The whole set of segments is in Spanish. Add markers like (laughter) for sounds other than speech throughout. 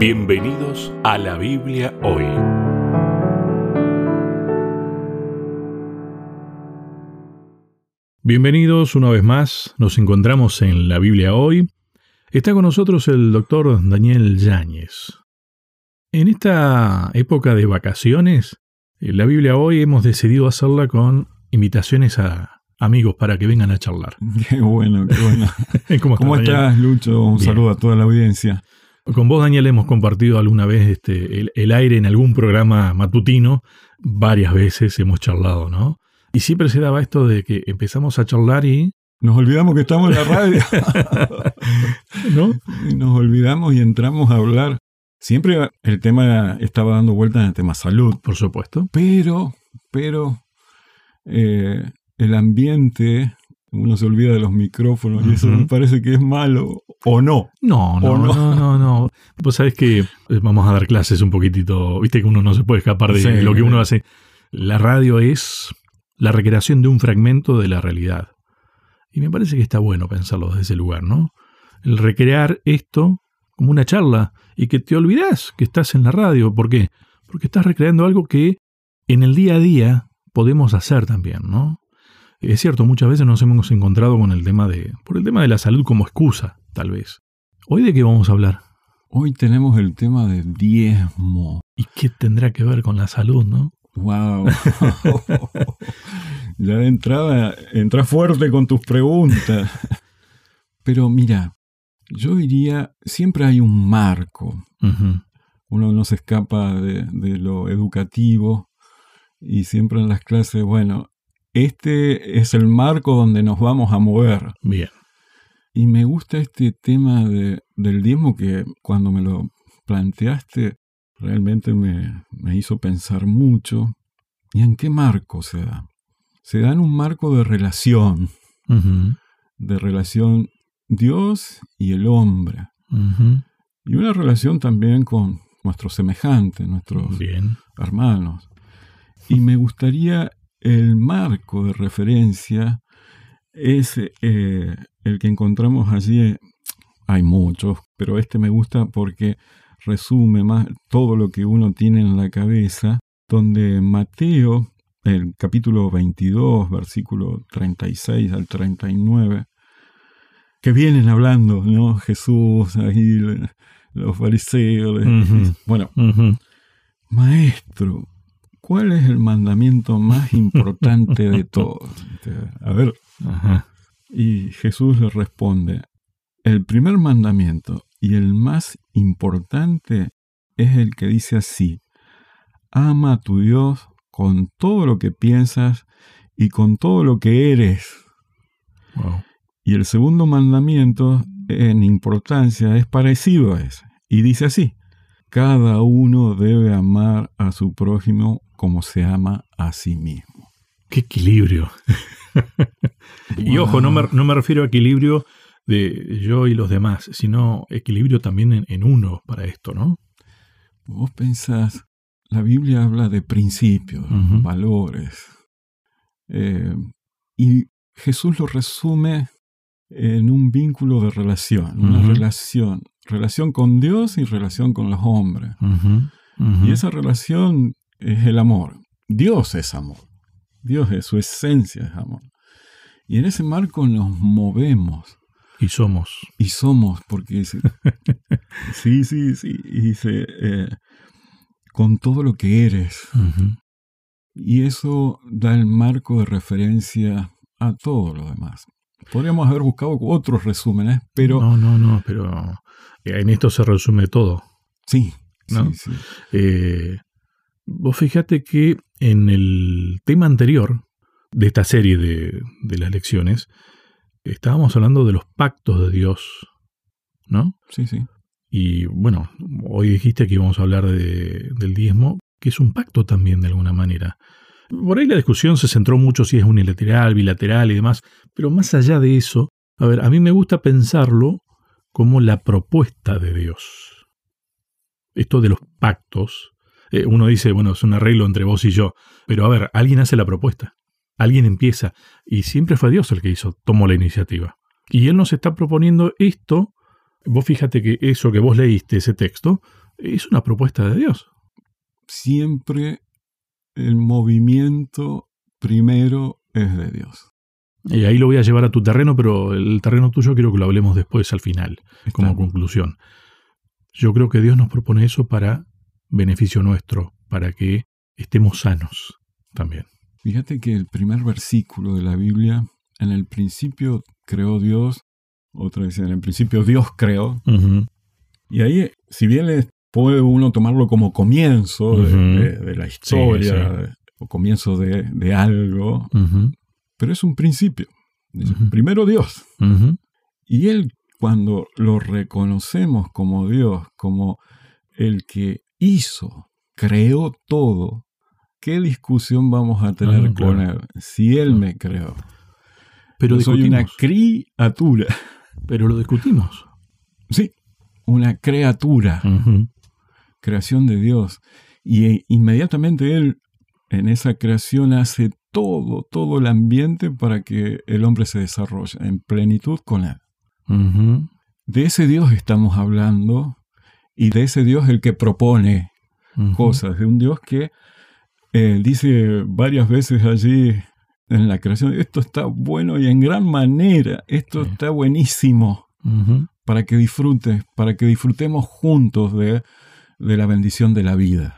Bienvenidos a la Biblia hoy. Bienvenidos una vez más, nos encontramos en la Biblia hoy. Está con nosotros el doctor Daniel Yáñez. En esta época de vacaciones, en la Biblia hoy hemos decidido hacerla con invitaciones a amigos para que vengan a charlar. (laughs) Qué bueno, qué bueno. (laughs) ¿Cómo, ¿Cómo estás, Lucho? Un Bien. saludo a toda la audiencia. Con vos, Daniel, hemos compartido alguna vez este, el, el aire en algún programa matutino. Varias veces hemos charlado, ¿no? Y siempre se daba esto de que empezamos a charlar y... Nos olvidamos que estamos en la radio. (laughs) ¿No? Y Nos olvidamos y entramos a hablar. Siempre el tema estaba dando vueltas en el tema salud, Por supuesto. pero, pero eh, el ambiente, uno se olvida de los micrófonos y eso me parece que es malo o no. No, no, ¿O no? no, no, no. Vos sabés que eh, vamos a dar clases un poquitito, viste que uno no se puede escapar de Sí. lo que uno hace. La radio es la recreación de un fragmento de la realidad. Y me parece que está bueno pensarlo desde ese lugar, ¿no? El recrear esto como una charla y que te olvidás que estás en la radio. ¿Por qué? Porque estás recreando algo que en el día a día podemos hacer también, ¿no? Es cierto, muchas veces nos hemos encontrado con el tema de, por el tema de la salud como excusa, tal vez. ¿Hoy de qué vamos a hablar? Hoy tenemos el tema del diezmo. ¿Y qué tendrá que ver con la salud, no? Wow. (laughs) ya de entrada, entra fuerte con tus preguntas. Pero mira, yo diría, siempre hay un marco. Uno no se escapa de, de lo educativo y siempre en las clases, bueno, este es el marco donde nos vamos a mover. Bien. Y me gusta este tema de- del diezmo que cuando me lo planteaste realmente me, me hizo pensar mucho. ¿Y en qué marco se da? Se da en un marco de relación, de relación Dios y el hombre. Y una relación también con nuestros semejantes, nuestros Bien. hermanos. Y me gustaría el marco de referencia es eh, el que encontramos allí. Hay muchos, pero este me gusta porque resume más todo lo que uno tiene en la cabeza, donde Mateo, el capítulo 22, versículo 36 al 39, que vienen hablando, ¿no? Jesús, ahí los fariseos. Bueno. Maestro, ¿cuál es el mandamiento más (laughs) importante de todos? A ver, Ajá. y Jesús le responde, el primer mandamiento y el más importante es el que dice así, ama a tu Dios con todo lo que piensas y con todo lo que eres. Wow. Y el segundo mandamiento en importancia es parecido a ese. Y dice así, cada uno debe amar a su prójimo como se ama a sí mismo. Qué equilibrio. (laughs) Y ojo, no me, no me refiero a equilibrio de yo y los demás, sino equilibrio también en, en uno para esto, ¿no? Vos pensás, la Biblia habla de principios, valores. eh, y Jesús lo resume en un vínculo de relación, una relación, relación con Dios y relación con los hombres. Y esa relación es el amor. Dios es amor. Dios es su esencia es amor. Y en ese marco nos movemos Y somos. y somos, porque dice, (laughs) sí, sí, sí, y dice, eh, con todo lo que eres. Y eso da el marco de referencia a todo lo demás. Podríamos haber buscado otros resúmenes, pero No, no, no, pero en esto se resume todo. sí, ¿No? sí, sí. Eh, vos fíjate que en el tema anterior de esta serie de, de las lecciones, estábamos hablando de los pactos de Dios, ¿no? sí, sí. Y bueno, hoy dijiste que íbamos a hablar de- del diezmo, que es un pacto también de alguna manera. Por ahí la discusión se centró mucho si es unilateral, bilateral y demás, pero más allá de eso, a ver, a mí me gusta pensarlo como la propuesta de Dios. Esto de los pactos, eh, uno dice, bueno, es un arreglo entre vos y yo, pero a ver, alguien hace la propuesta, alguien empieza, y siempre fue Dios el que hizo, tomó la iniciativa. Y Él nos está proponiendo esto Vos fíjate que eso que vos leíste, ese texto, es una propuesta de Dios. Siempre el movimiento primero es de Dios. Y ahí lo voy a llevar a tu terreno, pero el terreno tuyo quiero que lo hablemos después al final, como conclusión. Yo creo que Dios nos propone eso para beneficio nuestro, para que estemos sanos también. Fíjate que el primer versículo de la Biblia, en el principio creó Dios, otra vez en el principio Dios creó, y ahí, si bien puede uno tomarlo como comienzo de, la historia, o comienzo de, algo, pero es un principio. Primero Dios. Y Él, cuando lo reconocemos como Dios, como el que hizo, creó todo, ¿qué discusión vamos a tener ah, con Él si Él me creó? Pero soy una criatura. Pero lo discutimos. Sí, una criatura. Creación de Dios. Y eh, inmediatamente Él en esa creación hace todo, todo el ambiente para que el hombre se desarrolle en plenitud con él. De ese Dios estamos hablando y de ese Dios el que propone cosas, de un Dios que eh, dice varias veces allí en la creación, esto está bueno y en gran manera, esto está buenísimo para que disfrutes, para que disfrutemos juntos de, de la bendición de la vida.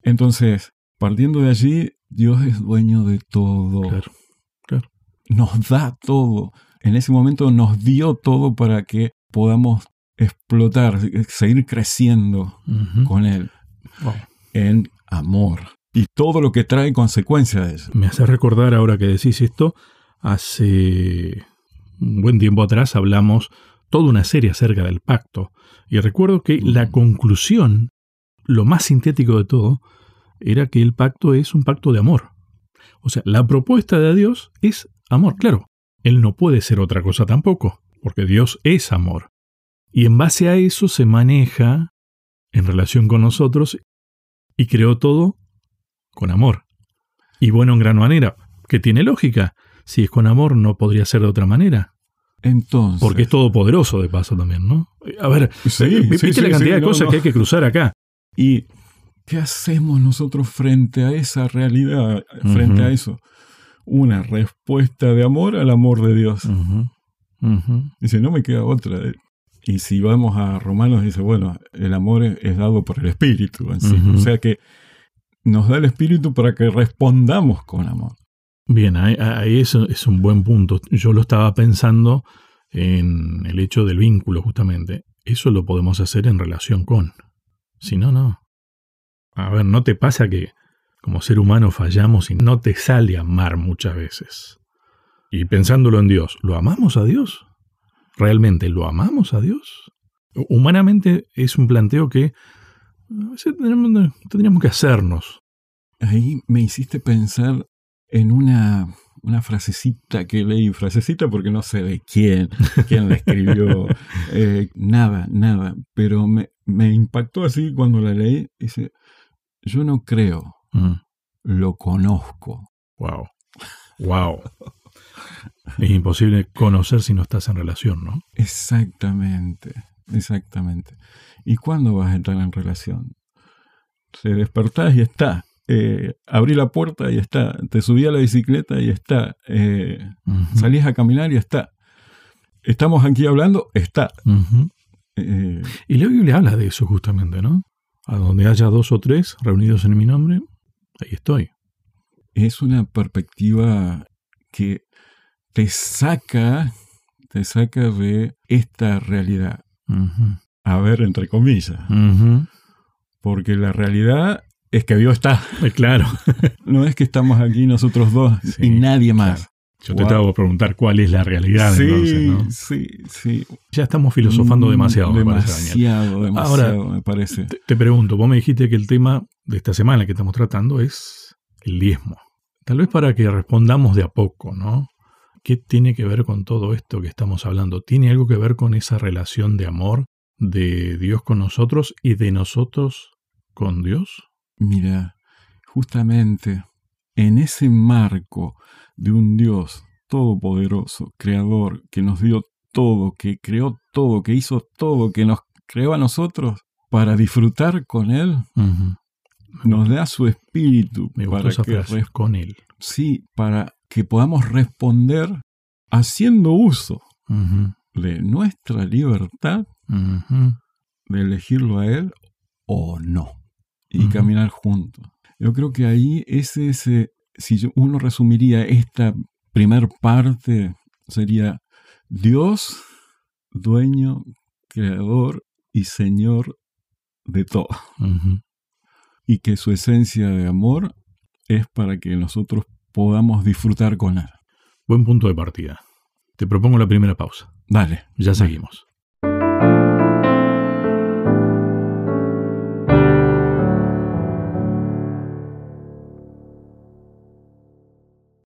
Entonces, partiendo de allí, Dios es dueño de todo. Claro, claro. Nos da todo. En ese momento nos dio todo para que podamos explotar, seguir creciendo con Él en amor. Y todo lo que trae consecuencia de eso. Me hace recordar ahora que decís esto, hace un buen tiempo atrás hablamos toda una serie acerca del pacto. Y recuerdo que la conclusión, lo más sintético de todo, era que el pacto es un pacto de amor. O sea, la propuesta de Dios es amor, claro. Él no puede ser otra cosa tampoco, porque Dios es amor. Y en base a eso se maneja en relación con nosotros y creó todo con amor. Y bueno, en gran manera, que tiene lógica. Si es con amor, no podría ser de otra manera. Entonces. Porque es todopoderoso de paso también, ¿no? A ver, viste la cantidad de cosas que hay que cruzar acá. Y ¿Qué hacemos nosotros frente a esa realidad, frente a eso? Una respuesta de amor al amor de Dios. Dice, no me queda otra. Y si vamos a Romanos, dice, bueno, el amor es dado por el Espíritu en sí. O sea que nos da el Espíritu para que respondamos con amor. Bien, ahí, eso es un buen punto. Yo lo estaba pensando en el hecho del vínculo, justamente. Eso lo podemos hacer en relación con. Si no, no. A ver, ¿no te pasa que como ser humano fallamos y no te sale amar muchas veces? Y pensándolo en Dios, ¿lo amamos a Dios? ¿Realmente lo amamos a Dios? Humanamente es un planteo que tendríamos, que hacernos. Ahí me hiciste pensar en una, una frasecita que leí, frasecita porque no sé de quién, quién la escribió, (laughs) eh, nada, nada, pero me, me impactó así cuando la leí. Dice, yo no creo, mm. lo conozco. Wow. Wow. Es imposible conocer si no estás en relación, ¿no? Exactamente, exactamente. ¿Y cuándo vas a entrar en relación? Te despertás y está. Eh, abrí la puerta y está. Te subí a la bicicleta y está. Eh, salís a caminar y está. Estamos aquí hablando, está. Eh, y la Biblia habla de eso justamente, ¿no? A donde haya dos o tres reunidos en mi nombre, ahí estoy. Es una perspectiva que te saca, te saca de esta realidad. A ver, entre comillas. Porque la realidad es que Dios está. Eh, claro. (laughs) no es que estamos aquí nosotros dos y nadie más. Yo te tengo que preguntar cuál es la realidad sí, entonces, ¿no? Sí, sí. Ya estamos filosofando demasiado, demasiado, me parece, Ahora, me parece. Te, pregunto, vos me dijiste que el tema de esta semana que estamos tratando es el diezmo. Tal vez para que respondamos de a poco, ¿no? ¿Qué tiene que ver con todo esto que estamos hablando? ¿Tiene algo que ver con esa relación de amor de Dios con nosotros y de nosotros con Dios? Mira, justamente en ese marco de un Dios todopoderoso, creador, que nos dio todo, que creó todo, que hizo todo, que nos creó a nosotros para disfrutar con Él, nos da su espíritu Me para que, frase, con él. sí, para que podamos responder haciendo uso de nuestra libertad de elegirlo a Él o no. Y caminar juntos. Yo creo que ahí ese, ese si yo- uno resumiría esta primer parte, sería Dios, dueño, creador y señor de todo. Y que su esencia de amor es para que nosotros podamos disfrutar con Él. Buen punto de partida. Te propongo la primera pausa. Dale. Ya seguimos.